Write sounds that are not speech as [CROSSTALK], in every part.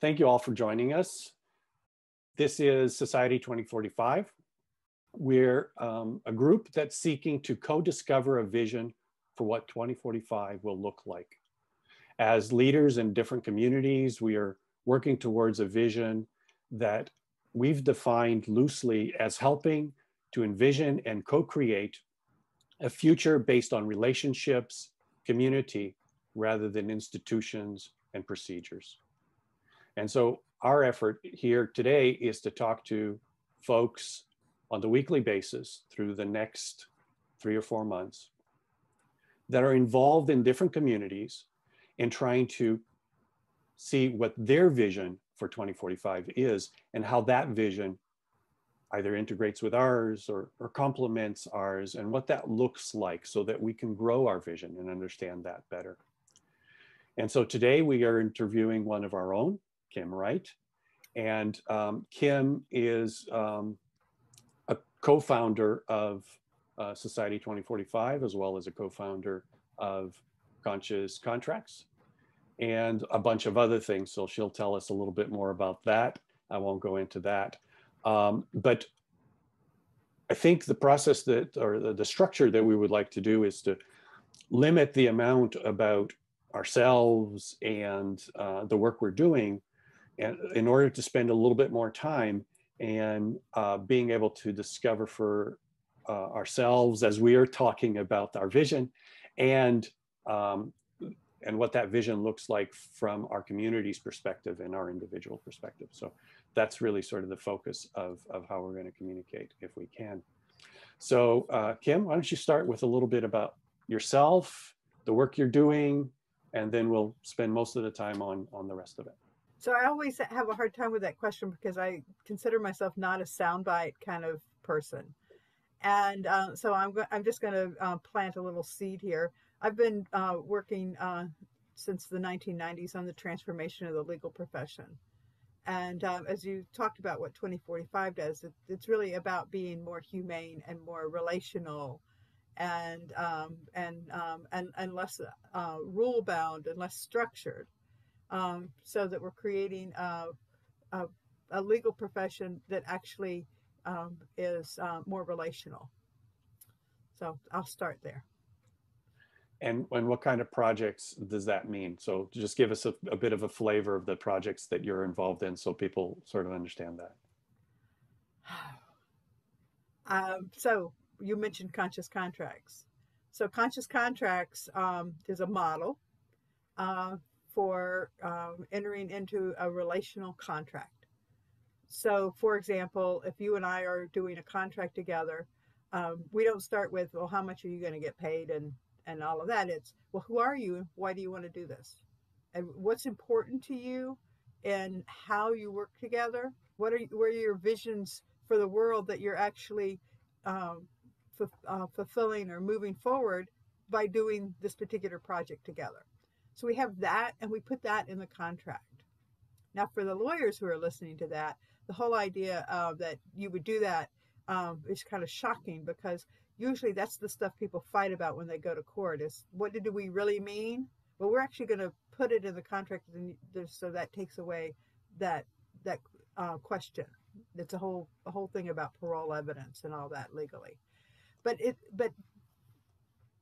thank you all for joining us. This is Society 2045. We're um, a group that's seeking to co-discover a vision for what 2045 will look like. As leaders in different communities, we are working towards a vision that we've defined loosely as helping to envision and co-create a future based on relationships, community, rather than institutions and procedures. And so our effort here today is to talk to folks on the weekly basis through the next three or four months that are involved in different communities and trying to see what their vision for 2045 is and how that vision either integrates with ours or, or complements ours and what that looks like so that we can grow our vision and understand that better. And so today we are interviewing one of our own, Kim Wright. And um, Kim is um, a co-founder of uh, Society 2045, as well as a co-founder of Conscious Contracts and a bunch of other things. So she'll tell us a little bit more about that. I won't go into that. Um, but I think the process that, or the, the structure that we would like to do is to limit the amount about ourselves and uh, the work we're doing in order to spend a little bit more time and uh, being able to discover for uh, ourselves as we are talking about our vision and um, and what that vision looks like from our community's perspective and our individual perspective. So that's really sort of the focus of, of how we're going to communicate if we can. So uh, Kim, why don't you start with a little bit about yourself, the work you're doing, and then we'll spend most of the time on, on the rest of it. So I always have a hard time with that question because I consider myself not a soundbite kind of person. And uh, so I'm, I'm just going to uh, plant a little seed here. I've been uh, working uh, since the 1990s on the transformation of the legal profession. And um, as you talked about what 2045 does, it, it's really about being more humane and more relational and um, and, um, and and less uh, rule bound and less structured, um, so that we're creating a, a, a legal profession that actually um, is uh, more relational. So I'll start there. And, and what kind of projects does that mean? So just give us a, a bit of a flavor of the projects that you're involved in so people sort of understand that. [SIGHS] Um, so you mentioned conscious contracts. So conscious contracts um, is a model uh, for um, entering into a relational contract. So, for example, if you and I are doing a contract together, um, we don't start with, well, how much are you going to get paid and and all of that. It's, well, who are you? And why do you want to do this? And what's important to you and how you work together? What are, what are your visions for the world that you're actually um, f- uh, fulfilling or moving forward by doing this particular project together? So we have that and we put that in the contract. Now, for the lawyers who are listening to that, the whole idea that you would do that um, is kind of shocking because usually that's the stuff people fight about when they go to court is what did we really mean? Well we're actually going to put it in the contract so that takes away that that uh, question. It's a whole a whole thing about parol evidence and all that legally. But it but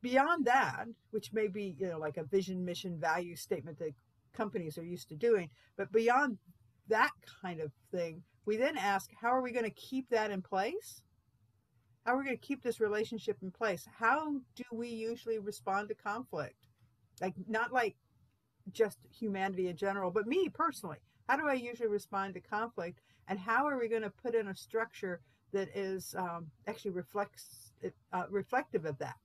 beyond that which may be you know like a vision mission value statement that companies are used to doing but beyond that kind of thing we then ask how are we going to keep that in place how are we going to keep this relationship in place? How do we usually respond to conflict? Like, not like just humanity in general, but me personally. How do I usually respond to conflict? And how are we going to put in a structure that is um, actually reflects uh, reflective of that?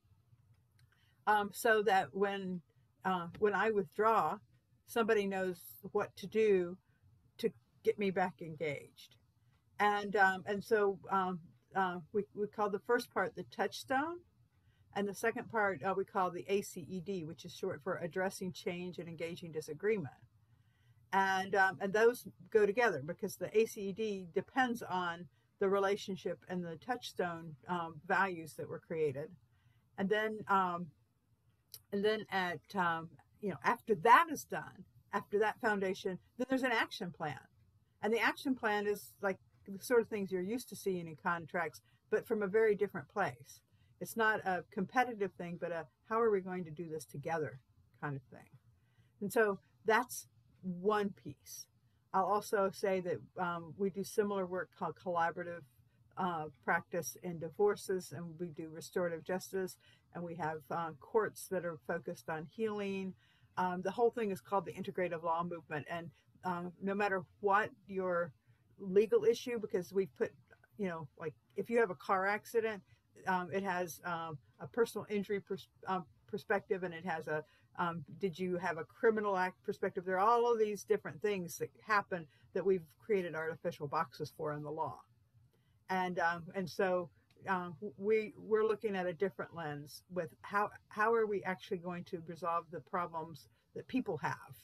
Um, so that when uh, when I withdraw, somebody knows what to do to get me back engaged. And um, and so um, uh, we, we call the first part the touchstone. And the second part uh, we call the ACED, which is short for addressing change and engaging disagreement. And, um, and those go together because the ACED depends on the relationship and the touchstone um, values that were created. And then, um, and then at, um, you know, after that is done, after that foundation, then there's an action plan. And the action plan is like the sort of things you're used to seeing in contracts, but from a very different place. It's not a competitive thing, but a how are we going to do this together kind of thing. And so that's one piece. I'll also say that um, we do similar work called collaborative uh, practice in divorces, and we do restorative justice, and we have uh, courts that are focused on healing. Um, the whole thing is called the integrative law movement, and um, no matter what your legal issue, because we put, you know, like if you have a car accident, um, it has um, a personal injury pers- um, perspective, and it has a um, did you have a criminal act perspective? There are all of these different things that happen that we've created artificial boxes for in the law and um, and so um, we we're looking at a different lens with how how are we actually going to resolve the problems that people have,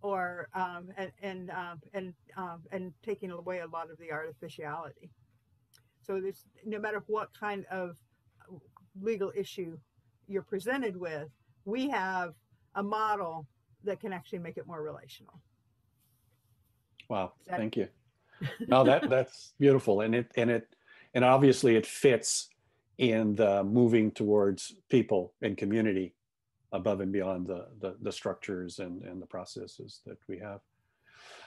or um, and and um, and um, and taking away a lot of the artificiality. So there's no matter what kind of legal issue you're presented with, we have a model that can actually make it more relational. Wow, that, thank you no, that that's beautiful, and it and it and obviously it fits in the moving towards people and community above and beyond the the, the structures and and the processes that we have.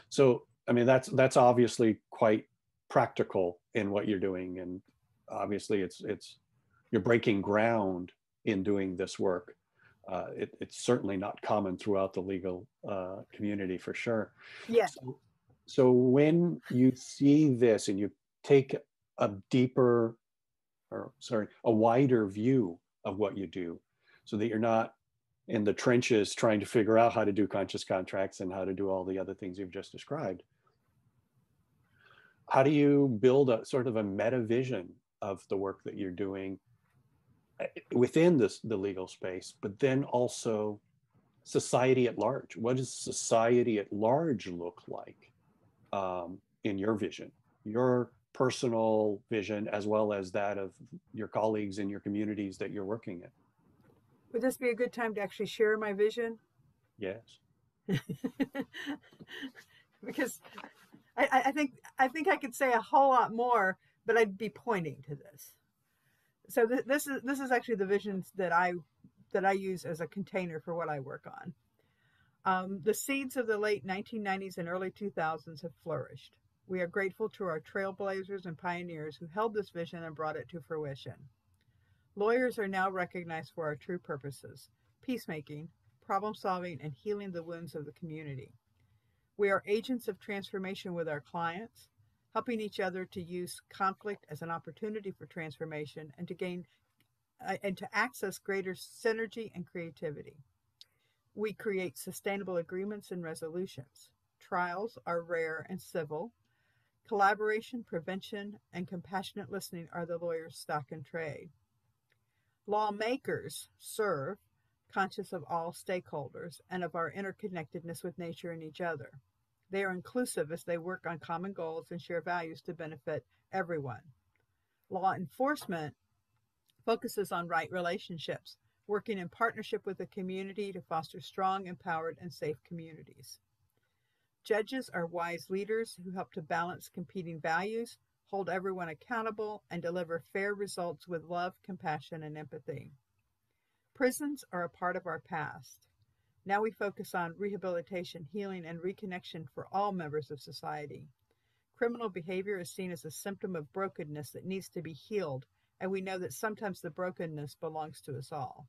So I mean that's that's obviously quite practical in what you're doing, and obviously it's it's you're breaking ground in doing this work. Uh, it, it's certainly not common throughout the legal uh, community for sure. Yes. So, so when you see this and you take a deeper or sorry a wider view of what you do so that you're not in the trenches trying to figure out how to do conscious contracts and how to do all the other things you've just described how do you build a sort of a meta vision of the work that you're doing eh, within this the legal space but then also society at large? What does society at large look like um, in your vision, your personal vision, as well as that of your colleagues in your communities that you're working in. Would this be a good time to actually share my vision? Yes. [LAUGHS] because I, I, think I think I could say a whole lot more, but I'd be pointing to this. So th- this is this is actually the visions that I that I use as a container for what I work on. Um, the seeds of the late 1990s and early 2000s have flourished. We are grateful to our trailblazers and pioneers who held this vision and brought it to fruition. Lawyers are now recognized for our true purposes peacemaking, problem solving, and healing the wounds of the community. We are agents of transformation with our clients, helping each other to use conflict as an opportunity for transformation and to gain uh, and to access greater synergy and creativity. We create sustainable agreements and resolutions. Trials are rare and civil. Collaboration, prevention, and compassionate listening are the lawyer's stock and trade. Lawmakers serve, conscious of all stakeholders and of our interconnectedness with nature and each other. They are inclusive as they work on common goals and share values to benefit everyone. Law enforcement focuses on right relationships, working in partnership with the community to foster strong, empowered, and safe communities. Judges are wise leaders who help to balance competing values, hold everyone accountable, and deliver fair results with love, compassion, and empathy. Prisons are a part of our past. Now we focus on rehabilitation, healing, and reconnection for all members of society. Criminal behavior is seen as a symptom of brokenness that needs to be healed and we know that sometimes the brokenness belongs to us all.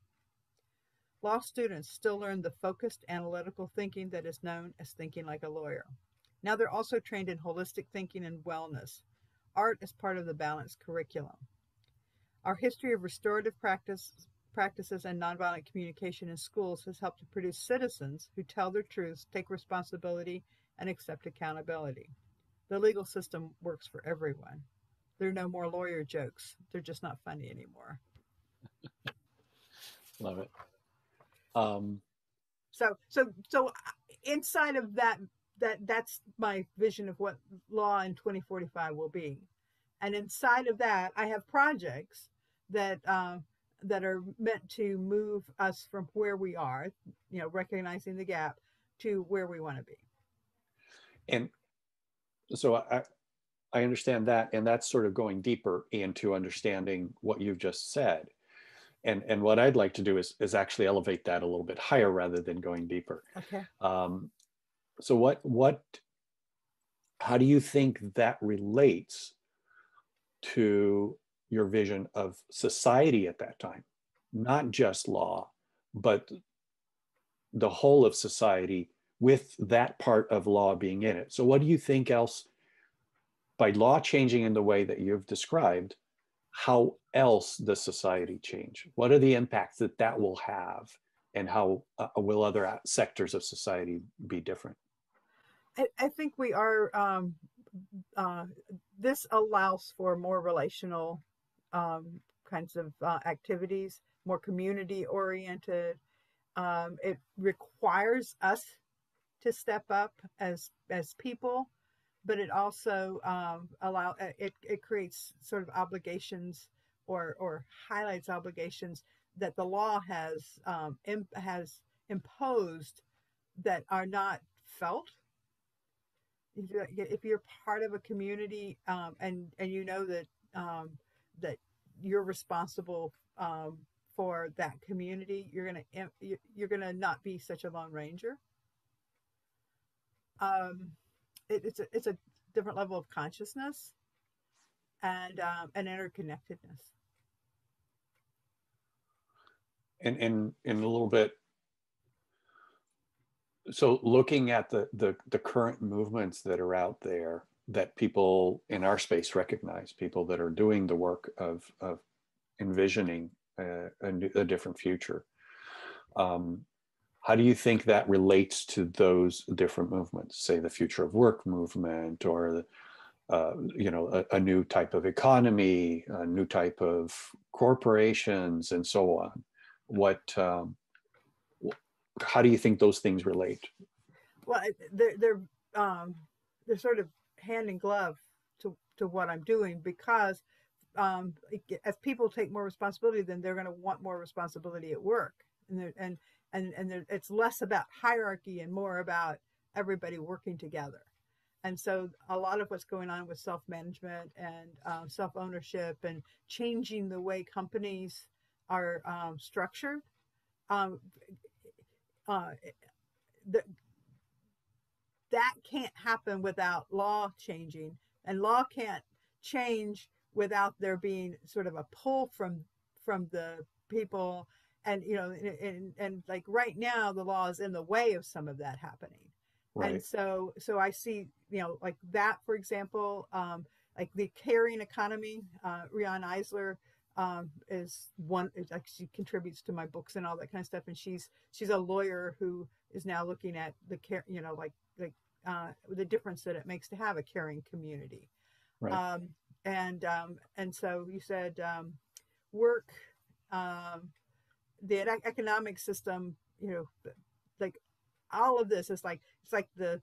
Law students still learn the focused analytical thinking that is known as thinking like a lawyer. Now they're also trained in holistic thinking and wellness. Art is part of the balanced curriculum. Our history of restorative practice, practices and nonviolent communication in schools has helped to produce citizens who tell their truths, take responsibility, and accept accountability. The legal system works for everyone. There are no more lawyer jokes. They're just not funny anymore. Love it. Um, so, so, so uh, inside of that, that that's my vision of what law in 2045 will be. And inside of that, I have projects that uh, that are meant to move us from where we are, you know, recognizing the gap, to where we want to be. And so I, I understand that, and that's sort of going deeper into understanding what you've just said. And, and what I'd like to do is, is actually elevate that a little bit higher rather than going deeper. Okay. Um, so what what how do you think that relates to your vision of society at that time? Not just law, but the whole of society with that part of law being in it. So what do you think else by law changing in the way that you've described, how else does society change? What are the impacts that that will have and how uh, will other sectors of society be different? I, I think we are. Um, uh, this allows for more relational um, kinds of uh, activities, more community oriented. Um, it requires us to step up as as people, but it also um, allow uh, it it creates sort of obligations or or highlights obligations that the law has um, imp- has imposed that are not felt if you're part of a community um, and and you know that um, that you're responsible um, for that community, you're gonna you're gonna not be such a lone ranger. Um, it, it's a it's a different level of consciousness and um, and interconnectedness. And in in a little bit so looking at the, the, the current movements that are out there that people in our space recognize, people that are doing the work of, of envisioning a, a, a different future. Um, how do you think that relates to those different movements, say the future of work movement or uh, you know, a, a, new type of economy, a new type of corporations and so on? What, um, how do you think those things relate? Well, they're they're um, they're sort of hand in glove to to what I'm doing because um, as people take more responsibility, then they're going to want more responsibility at work, and and and and it's less about hierarchy and more about everybody working together. And so, a lot of what's going on with self management and um, self ownership and changing the way companies are um, structured um, uh, the, that can't happen without law changing, and law can't change without there being sort of a pull from from the people and you know and, and, and like right now the law is in the way of some of that happening right. and so so i see you know like that for example um like the caring economy uh riane eisler um, is one like she contributes to my books and all that kind of stuff and she's she's a lawyer who is now looking at the care you know like like uh, the difference that it makes to have a caring community right. um, and um, and so you said um, work um, the economic system you know like all of this is like it's like the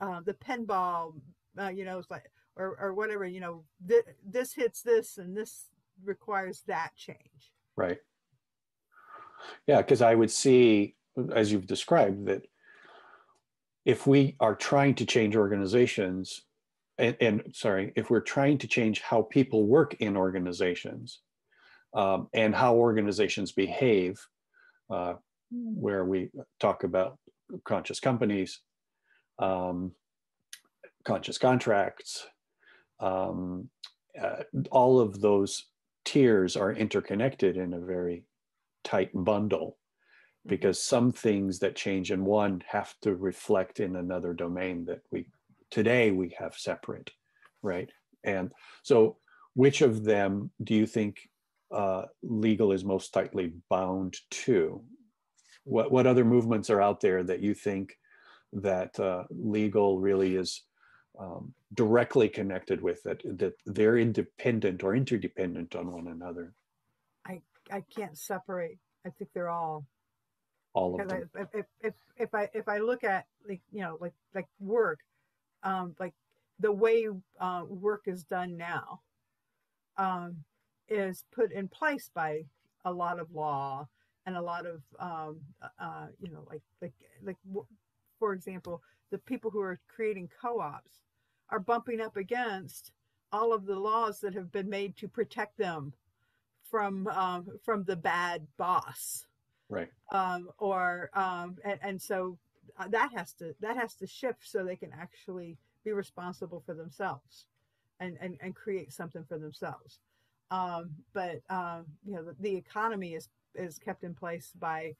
uh, the pinball uh, you know it's like or, or whatever you know th- this hits this and this requires that change. Right. Yeah, because I would see, as you've described, that if we are trying to change organizations, and, and sorry, if we're trying to change how people work in organizations um, and how organizations behave, uh, where we talk about conscious companies, um, conscious contracts, um, uh, all of those tiers are interconnected in a very tight bundle mm-hmm. because some things that change in one have to reflect in another domain that we today we have separate right and so which of them do you think uh, legal is most tightly bound to what what other movements are out there that you think that uh, legal really is um, directly connected with it, that they're independent or interdependent on one another. I I can't separate. I think they're all all of them. I, if, if if I if I look at like you know like like work, um, like the way uh, work is done now, um, is put in place by a lot of law and a lot of um, uh, you know like like like for example, the people who are creating co-ops are bumping up against all of the laws that have been made to protect them from um, from the bad boss. Right. Um, or um, and, and so uh, that has to that has to shift so they can actually be responsible for themselves and and, and create something for themselves um, but um, you know the, the, economy is is kept in place by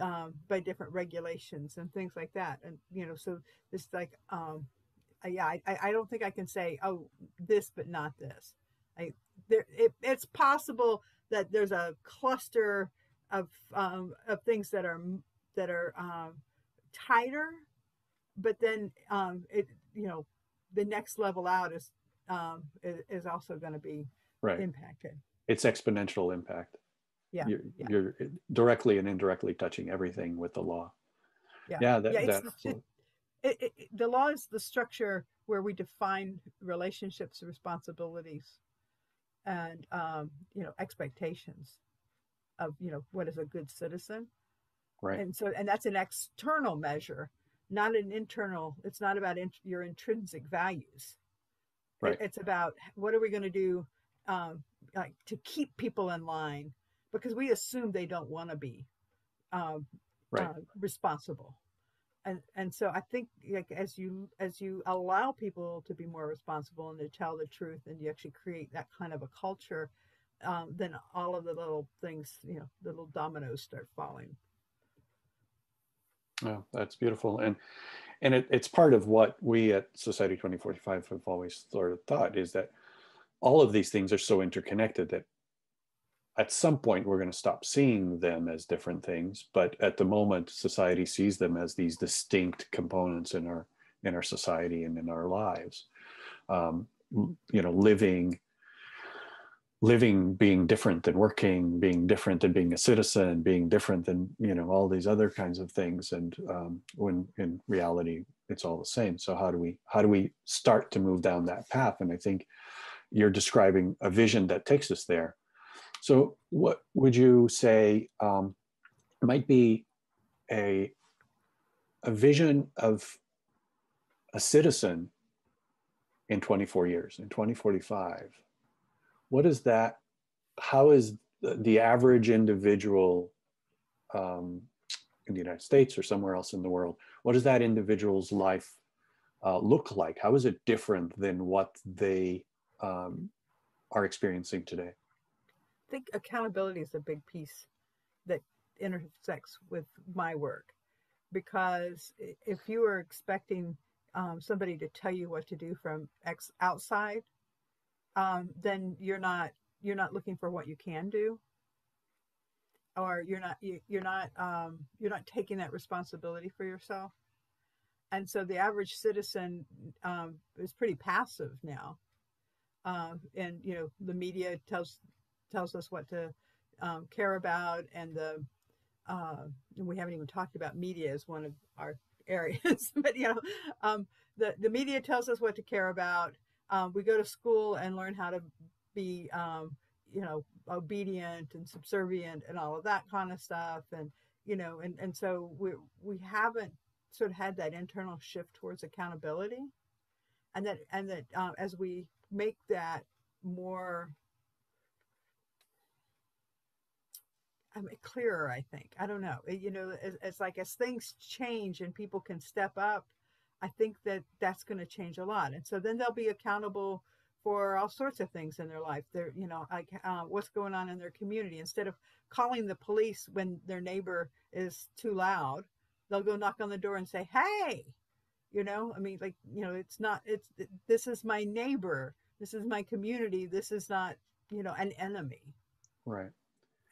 um, by different regulations and things like that. And you know so this like um, yeah I, I don't think i can say oh this but not this. I, there, it, it's possible that there's a cluster of um, of things that are that are tighter, but then it you know the next level out is um, is, is also going to be right. impacted. It's exponential impact. Yeah you're, yeah. you're, directly and indirectly touching everything with the law. Yeah, yeah, that, yeah that it, it, it, the law is the structure where we define relationships, responsibilities, and um, you know expectations of you know what is a good citizen right and so and that's an external measure not an internal it's not about in, your intrinsic values right it, it's about what are we going to do um, like to keep people in line because we assume they don't want to be um, right. uh, responsible. And and so i think like as you as you allow people to be more responsible and to tell the truth and you actually create that kind of a culture um, then all of the little things you know the little dominoes start falling. Oh that's beautiful. And and it, it's part of what we at society 2045 have always sort of thought is that all of these things are so interconnected that at some point we're going to stop seeing them as different things but at the moment society sees them as these distinct components in our in our society and in our lives. Um, you know living living being different than working being different than being a citizen being different than you know all these other kinds of things. And um, when in reality it's all the same. So how do we how do we start to move down that path? And i think you're describing a vision that takes us there so, what would you say um, might be a a vision of a citizen in 24 years, in 2045? What is that? How is the, average individual um, in the United States or somewhere else in the world? What does that individual's life uh, look like? How is it different than what they um, are experiencing today? I think accountability is a big piece that intersects with my work because if you are expecting um, somebody to tell you what to do from ex- outside, um, then you're not you're not looking for what you can do, or you're not you, you're not um, you're not taking that responsibility for yourself. And so the average citizen um, is pretty passive now, um, and you know the media tells tells us what to um, care about, and the uh, we haven't even talked about media as one of our [LAUGHS] areas, but you know, um, the the media tells us what to care about. Um, we go to school and learn how to be, um, you know, obedient and subservient and all of that kind of stuff, and you know, and and so we we haven't sort of had that internal shift towards accountability, and that and that uh, as we make that more I mean, clearer, I think. I don't know. You know, it's, it's like as things change and people can step up, I think that that's going to change a lot. And so then they'll be accountable for all sorts of things in their life. They're, you know, like uh, what's going on in their community. Instead of calling the police when their neighbor is too loud, they'll go knock on the door and say, "Hey," you know. I mean, like, you know, it's not. It's this is my neighbor. This is my community. This is not, you know, an enemy. Right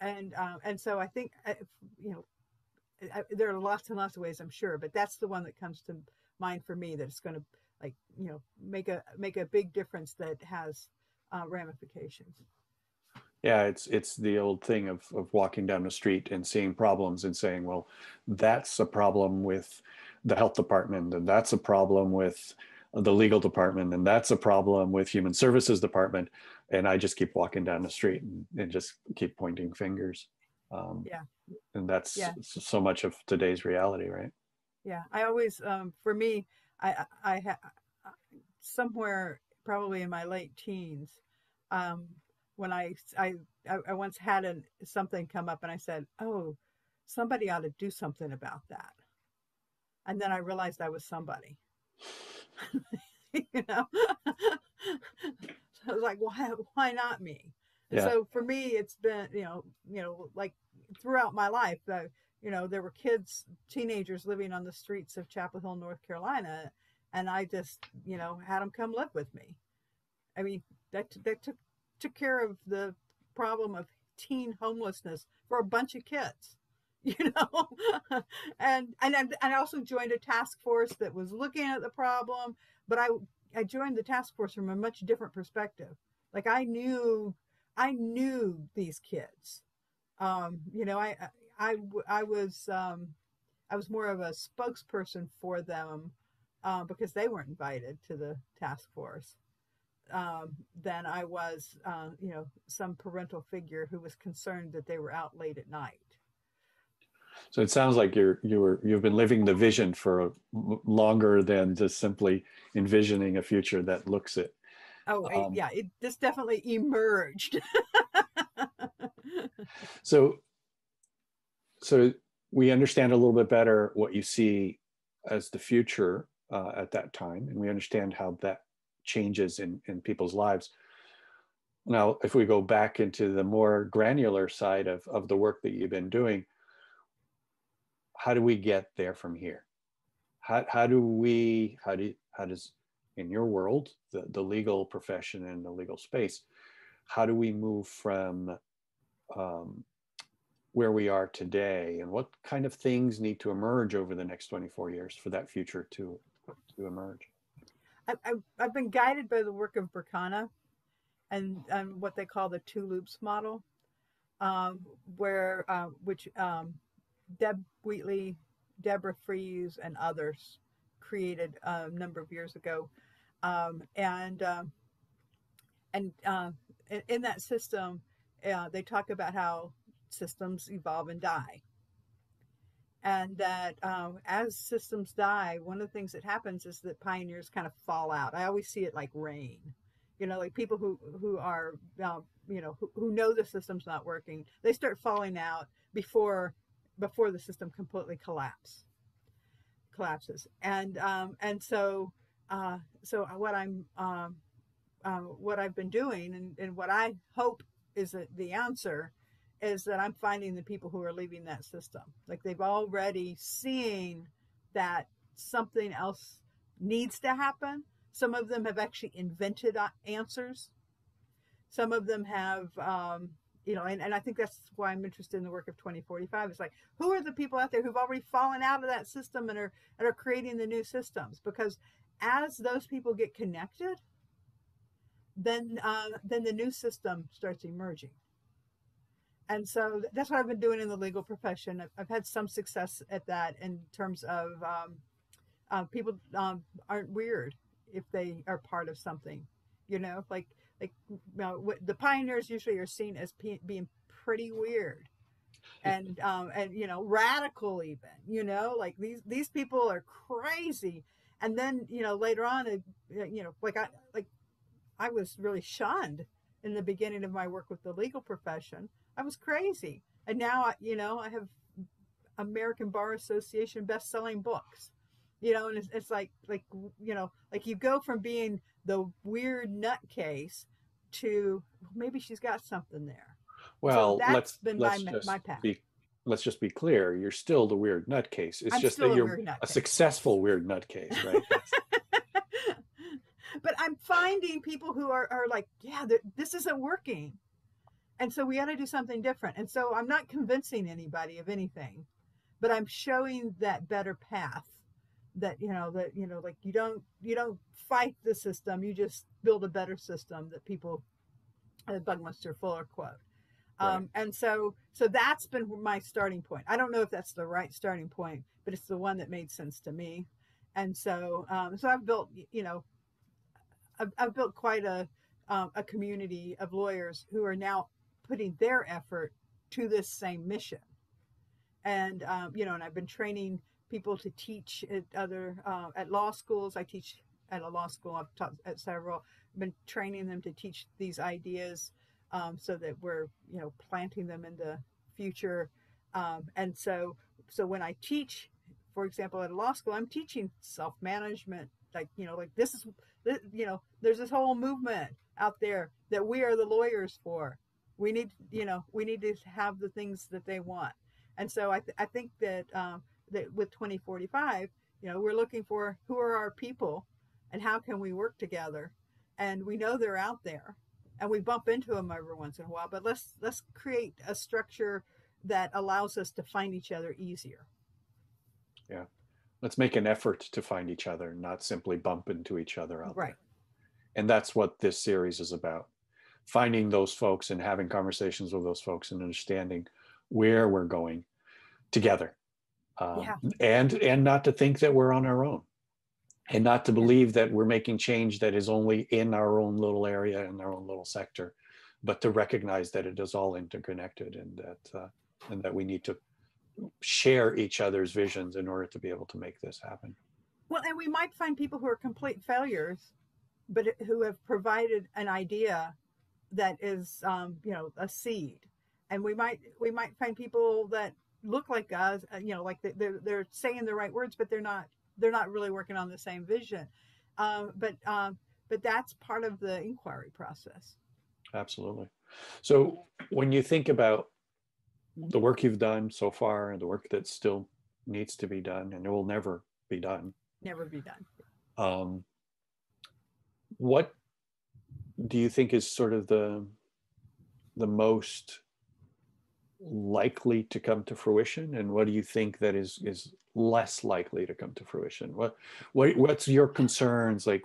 and um, and so I think uh, you know I, there are lots and lots of ways I'm sure, but that's the one that comes to mind for me that it's going to like you know make a make a big difference that has uh, ramifications. Yeah, it's it's the old thing of of walking down the street and seeing problems and saying, well, that's a problem with the health department, and that's a problem with the legal department, and that's a problem with human services department and I just keep walking down the street and, and just keep pointing fingers. Um, yeah. And that's yeah. so much of today's reality, right? yeah. I always, um, for me, I, I, I somewhere probably in my late teens, um, when I, I, I once had an, something come up and I said, oh, somebody ought to do something about that. And then I realized I was somebody. [LAUGHS] you know, [LAUGHS] so I was like, why, why not me? Yeah. So for me, it's been, you know, you know, like throughout my life, uh, you know, there were kids, teenagers living on the streets of Chapel Hill, North Carolina, and I just, you know, had them come live with me. I mean, that that took took care of the problem of teen homelessness for a bunch of kids, [LAUGHS] you know. [LAUGHS] and and and I also joined a task force that was looking at the problem, but I I joined the task force from a much different perspective. Like I knew I knew these kids. Um, you know, I I I was um, I was more of a spokesperson for them uh, because they weren't invited to the task force um, than I was, uh, you know, some parental figure who was concerned that they were out late at night. So it sounds like you're you were you've been living the vision for longer than just simply envisioning a future that looks it. Oh um, yeah, it this definitely emerged. [LAUGHS] so so we understand a little bit better what you see as the future uh, at that time, and we understand how that changes in, in people's lives. Now, if we go back into the more granular side of, of the work that you've been doing, how do we get there from here? How, how do we, how do, how does, in your world, the, the legal profession and the legal space, how do we move from um, where we are today and what kind of things need to emerge over the next 24 years for that future to, to emerge? I, have been guided by the work of Berkana and, and what they call the two loops model, um, where uh, which um, Deb Wheatley, Deborah Frieze, and others created a number of years ago, um, and um, and uh, in, in, that system, uh, they talk about how systems evolve and die. And that um, as systems die, one of the things that happens is that pioneers kind of fall out. I always see it like rain, you know, like people who who are you know who, who know the system's not working, they start falling out before before the system completely collapse collapses. And um, and so uh, so what I'm um, uh, what I've been doing and, and what I hope is that the answer is that I'm finding the people who are leaving that system. Like they've already seen that something else needs to happen. Some of them have actually invented uh, answers. Some of them have, um, you know, and, and I think that's why I'm interested in the work of 2045. It's like, who are the people out there who've already fallen out of that system and are, and are creating the new systems? Because as those people get connected, then uh, then the new system starts emerging and so that's what I've been doing in the legal profession. I've had some success at that in terms of um, uh, people um, aren't weird if they are part of something, you know, like like you know, the pioneers usually are seen as p- being pretty weird and [LAUGHS] um, and you know radical even you know like these these people are crazy and then you know later on you know like I like I was really shunned in the beginning of my work with the legal profession I was crazy. And now, I, you know, I have American Bar Association best-selling books. You know, and it's, it's like, like you know, like you go from being the weird nutcase to maybe she's got something there. Well, so let's been let's my, just my path. Be, let's just be clear. You're still the weird nutcase. It's I'm just that you're a, a successful weird nutcase, right? [LAUGHS] but I'm finding people who are, are like, yeah, this isn't working and so we got to do something different and so i'm not convincing anybody of anything but i'm showing that better path that you know that you know like you don't you don't fight the system you just build a better system that people uh, buckminster fuller quote right. um, and so so that's been my starting point i don't know if that's the right starting point but it's the one that made sense to me and so um, so i've built you know i've, I've built quite a um, a community of lawyers who are now putting their effort to this same mission. And, um, you know, and I've been training people to teach at other uh, at law schools. I teach at a law school. I've taught at several. I've been training them to teach these ideas um, so that we're you know planting them in the future. Um, and so so when I teach, for example, at a law school, I'm teaching self management. Like you know, like this is you know, there's this whole movement out there that we are the lawyers for. We need you know we need to have the things that they want. And so I, th- I think that um, that with 2045, you know, we're looking for who are our people and how can we work together. And we know they're out there, and we bump into them every once in a while. But let's let's create a structure that allows us to find each other easier. Yeah, let's make an effort to find each other, not simply bump into each other out right. there. And that's what this series is about: finding those folks and having conversations with those folks and understanding where we're going together um, yeah. and and not to think that we're on our own and not to believe that we're making change that is only in our own little area in our own little sector but to recognize that it is all interconnected and that uh, and that we need to share each other's visions in order to be able to make this happen. Well and we might find people who are complete failures but who have provided an idea that is um, you know a seed. And we might we might find people that look like us uh, you know like they're, they're saying the right words but they're not they're not really working on the same vision. Um, but um, but that's part of the inquiry process. Absolutely. So when you think about the work you've done so far and the work that still needs to be done and it will never be done. Never be done. Um, what do you think is sort of the the most likely to come to fruition? And what do you think that is is less likely to come to fruition? What what what's your concerns like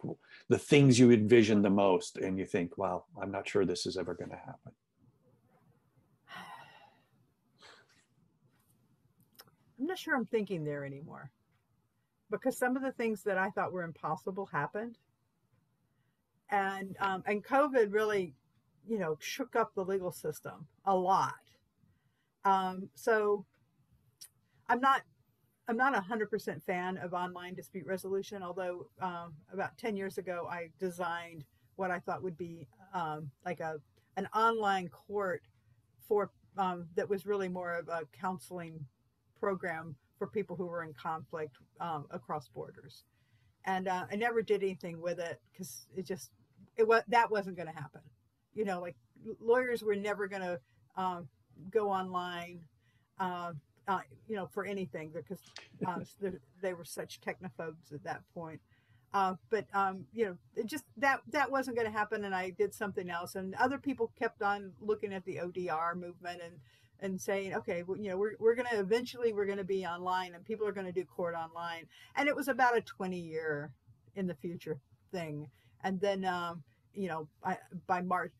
the things you envision the most and you think well i'm not sure this is ever going to happen i'm not sure i'm thinking there anymore. Because some of the things that i thought were impossible happened. And um, and covid really you know shook up the legal system a lot um, so I'm not I'm not a hundred percent fan of online dispute resolution. Although um, about ten years ago, I designed what I thought would be um, like a an online court for um, that was really more of a counseling program for people who were in conflict um, across borders. And uh, I never did anything with it because it just it was that wasn't going to happen. You know, like lawyers were never going to um, go online, uh, uh, you know, for anything because uh, [LAUGHS] they were such technophobes at that point. Uh, but um, you know, it just that that wasn't going to happen, and I did something else. And other people kept on looking at the ODR movement and and saying, okay, well, you know, we're we're going to eventually we're going to be online, and people are going to do court online. And it was about a 20 year in the future thing. And then, um, you know, I, by March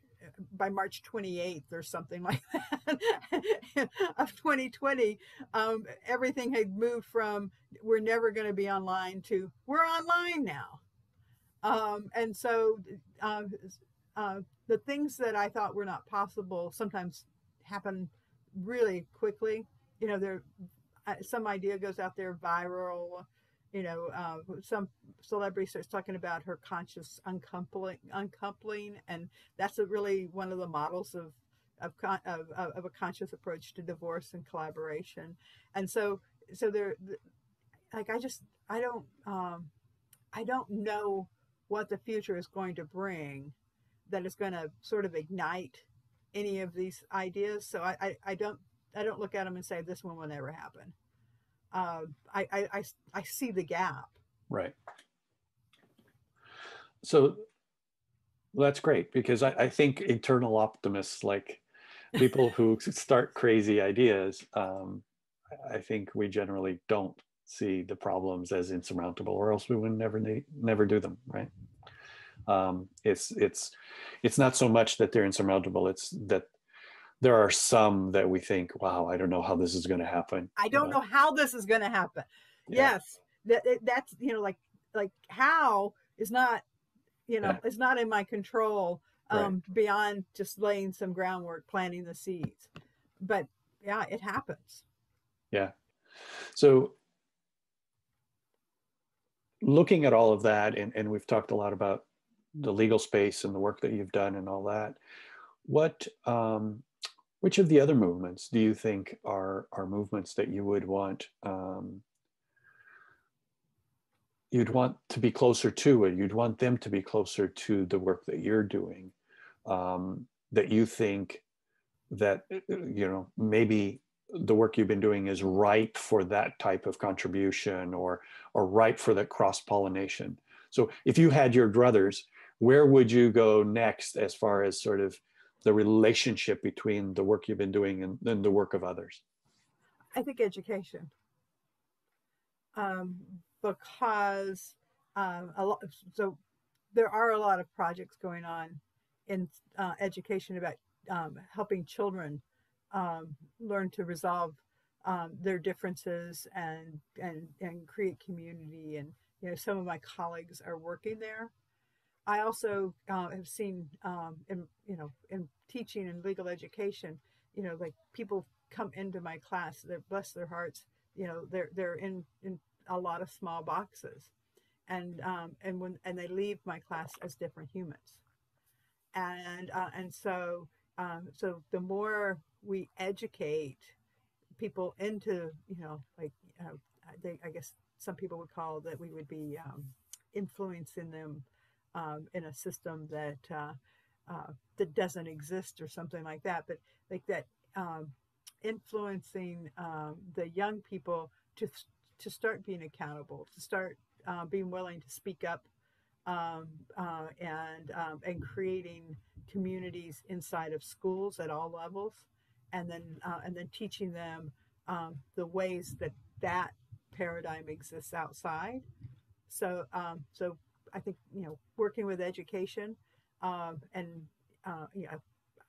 by March 28th or something [LAUGHS] like that of 2020, um, everything had moved from we're never going to be online to we're online now. Um, and so uh, uh, the things that I thought were not possible sometimes happen really quickly. You know, there uh, some idea goes out there viral you know, uh, some celebrity starts talking about her conscious uncoupling, uncoupling, and that's really one of the models of of, of, of a conscious approach to divorce and collaboration. And so, so there, like I just, I don't, um, I don't know what the future is going to bring that is going to sort of ignite any of these ideas. So I, I, I don't, I don't look at them and say this one will never happen uh, I, I, I, I see the gap. Right. So that's great because I, I think internal optimists, like people who [LAUGHS] start crazy ideas, um, I think we generally don't see the problems as insurmountable, or else we would never never do them, right? Um, it's it's it's not so much that they're insurmountable; it's that there are some that we think, wow, I don't know how this is going to happen. I don't know how this is going to happen. Yeah. Yes, that that's you know like like how is not you know yeah. it's not in my control um right. beyond just laying some groundwork, planting the seeds. But yeah, it happens. Yeah. So looking at all of that, and, and we've talked a lot about the legal space and the work that you've done and all that. What, um, which of the other movements do you think are are movements that you would want um, you'd want to be closer to it? You'd want them to be closer to the work that you're doing. Um, that you think that you know maybe the work you've been doing is ripe for that type of contribution or or ripe for that cross pollination. So if you had your druthers, where would you go next as far as sort of the relationship between the work you've been doing and, and the work of others? I think education. Um, because um, a lot, so there are a lot of projects going on in uh, education about um, helping children um, learn to resolve um, their differences and and and create community. And you know, some of my colleagues are working there. I also uh, have seen um, in you know in teaching and legal education, you know, like people come into my class, they're bless their hearts, you know, they're they're in in a lot of small boxes, and um, and when and they leave my class as different humans, and uh, and so um, so the more we educate people into you know like uh, they, I guess some people would call that we would be um, influencing them um, in a system that uh, uh, that doesn't exist or something like that, but like that um, influencing um, the young people to to start being accountable, to start uh, being willing to speak up, um, uh, and um, and creating communities inside of schools at all levels, and then uh, and then teaching them the ways that that paradigm exists outside. So so I think you know working with education um, and uh, you know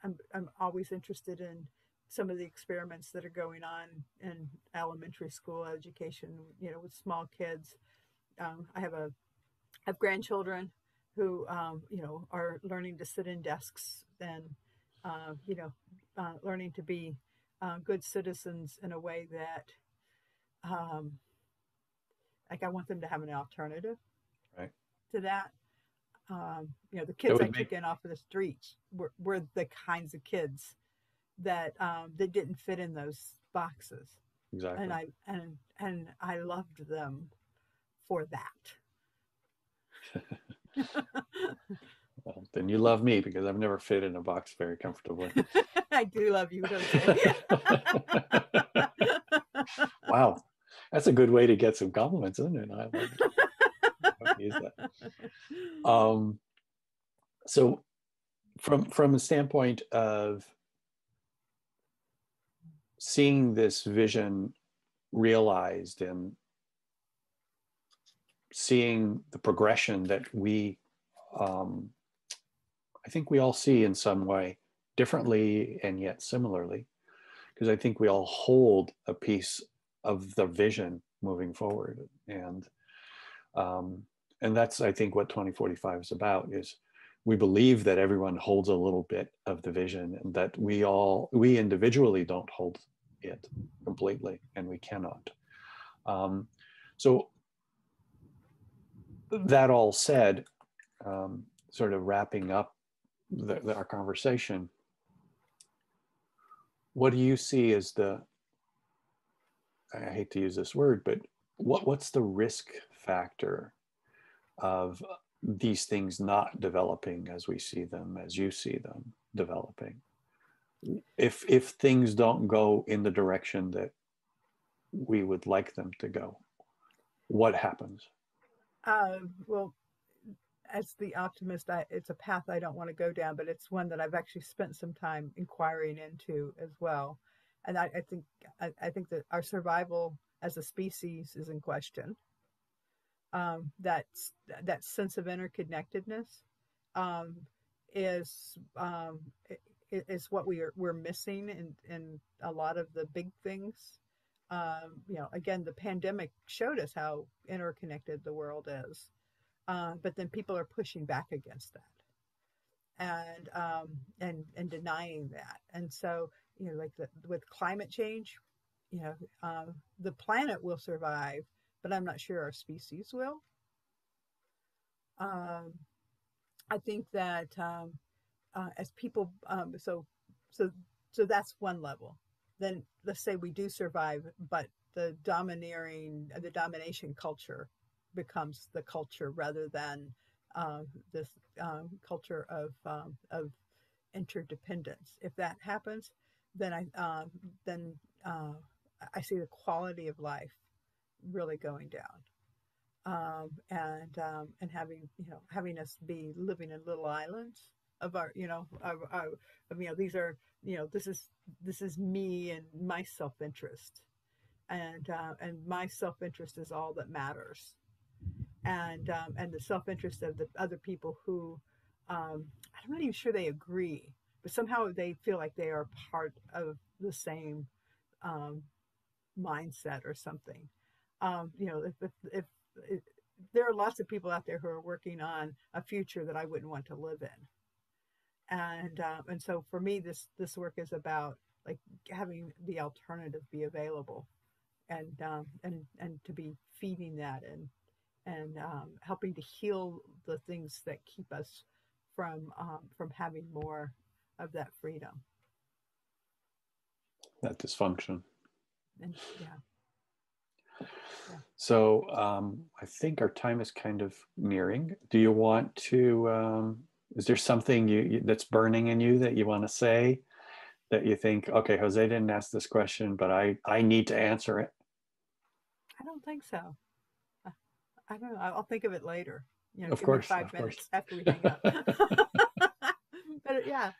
I'm I'm always interested in some of the experiments that are going on in elementary school education, you know, with small kids. Um, I have a I have grandchildren who, um, you know, are learning to sit in desks and, uh, you know, uh, learning to be uh, good citizens in a way that, um, like, I want them to have an alternative. To that. Um, you know, the kids I took in off of the streets were, were the kinds of kids that um, that didn't fit in those boxes. Exactly. And I and and I loved them for that. [LAUGHS] well, then you love me because I've never fit in a box very comfortably. [LAUGHS] I do love you, don't [LAUGHS] wow, that's a good way to get some compliments, isn't it? Use that. Um, so, from from a standpoint of seeing this vision realized and seeing the progression that we um, i think we all see in some way differently and yet similarly because i think we all hold a piece of the vision moving forward and um, and that's i think what 2045 is about is we believe that everyone holds a little bit of the vision and that we all we individually don't hold it completely, and we cannot. Um, so that all said, um, sort of wrapping up the, the, our conversation, what do you see as the, I hate to use this word, but what, what's the risk factor of these things not developing as we see them, as you see them developing? if if things don't go in the direction that we would like them to go what happens? Uh, well as the optimist I, it's a path i don't want to go down but it's one that i've actually spent some time inquiring into as well. And i, I think I, I, think that our survival as a species is in question um, that that sense of interconnectedness um, is um, is what we are we're missing in in a lot of the big things. Um, you know, again, the pandemic showed us how interconnected the world is, uh, but then people are pushing back against that and um, and and denying that. And so, you know, like the, with climate change, you know, um, the planet will survive, but I'm not sure our species will. um, I think that um, uh, as people, um, so so so that's one level. Then let's say we do survive, but the domineering, the domination culture becomes the culture rather than uh, this um, culture of um, of interdependence. If that happens, then I um, then uh, I see the quality of life really going down, um, and um, and having you know having us be living in little islands of our you know of, of you know these are you know this is this is me and my self interest, and uh, and my self interest is all that matters, and um, and the self interest of the other people who um, I'm not even sure they agree, but somehow they feel like they are part of the same um, mindset or something. Um, you know, if, if, if, if, there are lots of people out there who are working on a future that I wouldn't want to live in, and uh, and so for me, this this work is about like having the alternative be available, and um, and and to be feeding that and and um, helping to heal the things that keep us from um, from having more of that freedom. That dysfunction. And, yeah. So um, I think our time is kind of nearing. Do you want to? Um, is there something you, you that's burning in you that you want to say? That you think, okay, Jose didn't ask this question, but I I need to answer it. I don't think so. I don't know. I'll think of it later. You know, of course, five of minutes course. after we hang up. [LAUGHS] but yeah,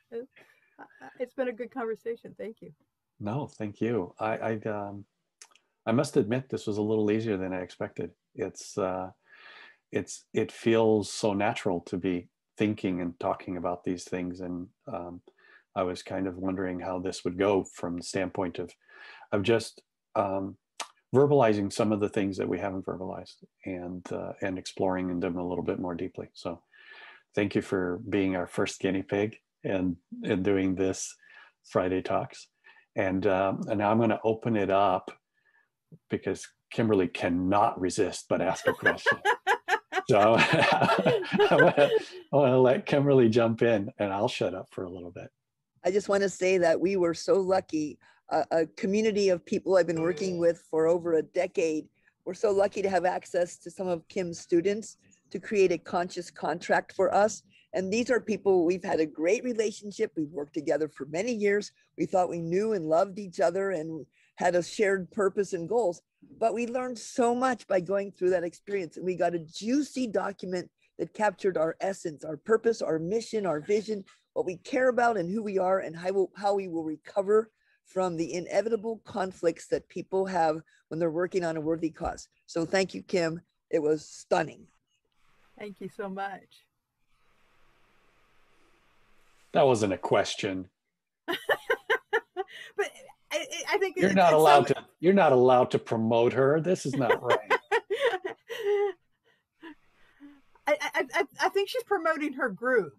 it's been a good conversation. Thank you. No, thank you. I I, um, I must admit this was a little easier than I expected. It's uh, it's it feels so natural to be thinking and talking about these things, and um, I was kind of wondering how this would go from the standpoint of of just um, verbalizing some of the things that we haven't verbalized and uh, and exploring them a little bit more deeply. So thank you for being our first guinea pig and and doing this Friday talks. And um, and now I'm going to open it up because Kimberly cannot resist but ask a question. [LAUGHS] so [LAUGHS] I want to let Kimberly jump in and I'll shut up for a little bit. I just want to say that we were so lucky a, a community of people I've been working with for over a decade. We're so lucky to have access to some of Kim's students to create a conscious contract for us. And these are people we've had a great relationship. We've worked together for many years. We thought we knew and loved each other and had a shared purpose and goals. But we learned so much by going through that experience. And we got a juicy document that captured our essence, our purpose, our mission, our vision, what we care about, and who we are, and how, how we will recover from the inevitable conflicts that people have when they're working on a worthy cause. So thank you, Kim. It was stunning. Thank you so much. That wasn't a question. [LAUGHS] but I, I, think you're not allowed so... to. You're not allowed to promote her. This is not right. [LAUGHS] I, I, I think she's promoting her group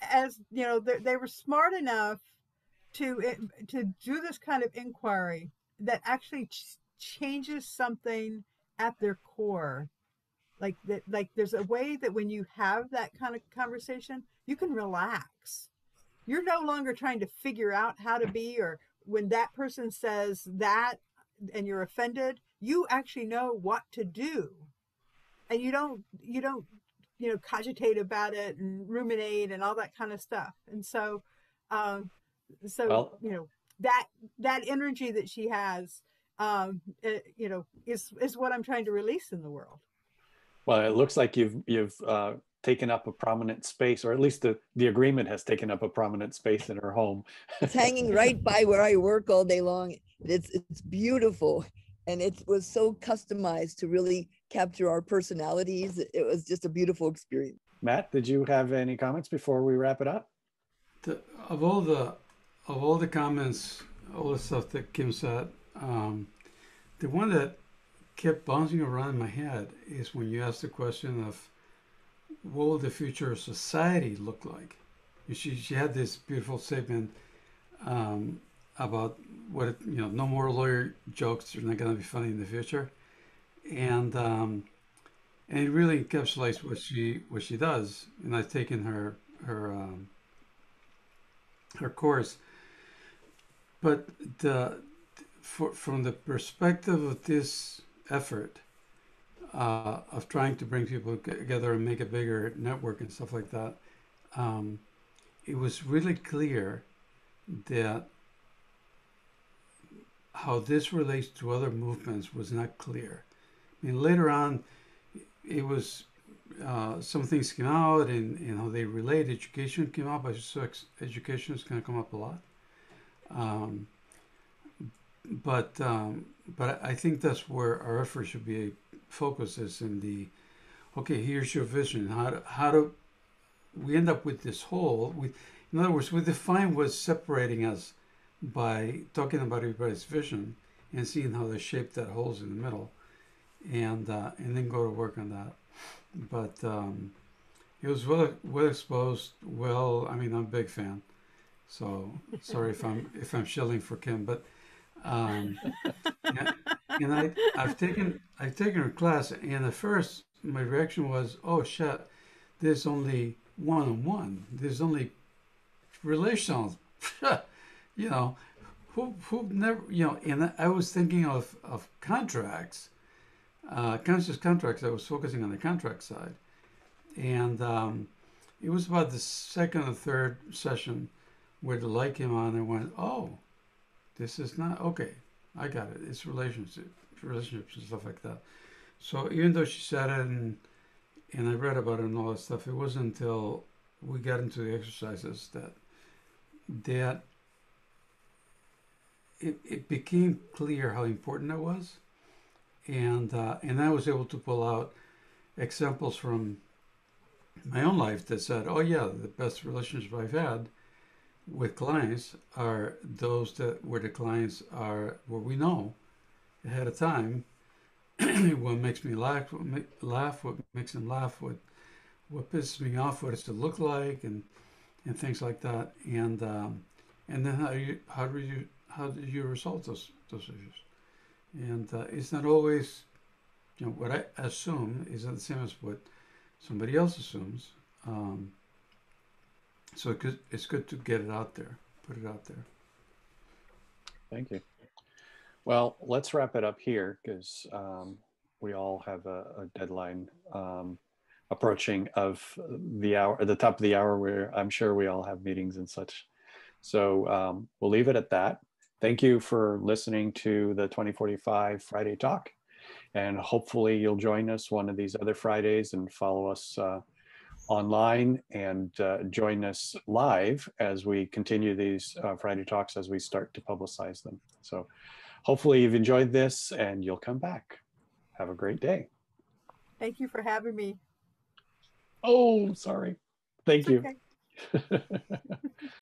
as you know they were smart enough to eh, to do this kind of inquiry that actually ch- changes something at their core like that like there's a way that when you have that kind of conversation you can relax you're no longer trying to figure out how to be or when that person says that and you're offended you actually know what to do. And you don't you don't you know cogitate about it and ruminate and all that kind of stuff. And so um, so well, you know that that energy that she has um it, eh, you know is is what i'm trying to release in the world. Well it looks like you've you've uh taken up a prominent space or at least the the agreement has taken up a prominent space in her home. It's hanging right by where i work all day long. It's it's beautiful. And it was so customized to really capture our personalities. It was just a beautiful experience. Matt did you have any comments before we wrap it up? The, of all the of all the comments, all the stuff that Kim said, um, the one that kept bouncing around in my head is when you asked the question of what will the future of society look like? She, she had this beautiful statement um, about what, you know, no more lawyer jokes are not going to be funny in the future. And, um, and it really encapsulates what she what she does. And I've taken her her um, her course, but the for, from the perspective of this effort uh, of trying to bring people together and make a bigger network and stuff like that, um, it was really clear that how this relates to other movements was not clear. I mean, later on, it was uh, some things came out and, and how they relate. Education came up. I suspect education is going to come up a lot. Um, but um, but I think that's where our effort should be focused is in the okay. Here's your vision. How to, how do we end up with this whole? We, in other words, we define what's separating us by talking about everybody's vision and seeing how they shape that holes in the middle, and uh, and then go to work on that. But um, it was well well exposed. Well, I mean, I'm a big fan, so sorry if I'm if I'm shilling for Kim, but um, [LAUGHS] and, and I I've taken I've taken her class, and at first my reaction was, oh shit, there's only one on one. There's only relational. [LAUGHS] you know, who who never you know. And I was thinking of of contracts, uh, conscious contracts. I was focusing on the contract side, and um, it was about the second or third session where the light came on and went, oh, this is not okay. I got it. It's relationships, relationships and stuff like that. So even though she said it and and I read about it and all that stuff, it wasn't until we got into the exercises that that it, it became clear how important it was, and uh, and I was able to pull out examples from my own life that said, "Oh yeah, the best relationship I've had with clients are those that where the clients are where we know ahead of time [CLEARS THROAT] what makes me laugh, what make, laugh, what makes them laugh, what what pisses me off, what it's to look like, and and things like that, and um, and then how you how do you how do you resolve those those issues? And uh, it's not always, you know, what I assume is not the same as what somebody else assumes. Um, so it's good to get it out there, put it out there. Thank you. Well, let's wrap it up here because um, we all have a, a deadline um, approaching of the hour, at the top of the hour where I'm sure we all have meetings and such. So um, we'll leave it at that. Thank you for listening to the 2045 Friday Talk. And hopefully you'll join us one of these other Fridays and follow us uh, online and uh, join us live as we continue these uh, Friday Talks as we start to publicize them. So hopefully you've enjoyed this and you'll come back. Have a great day. Thank you for having me. Oh, sorry. Thank It's you. okay. [LAUGHS]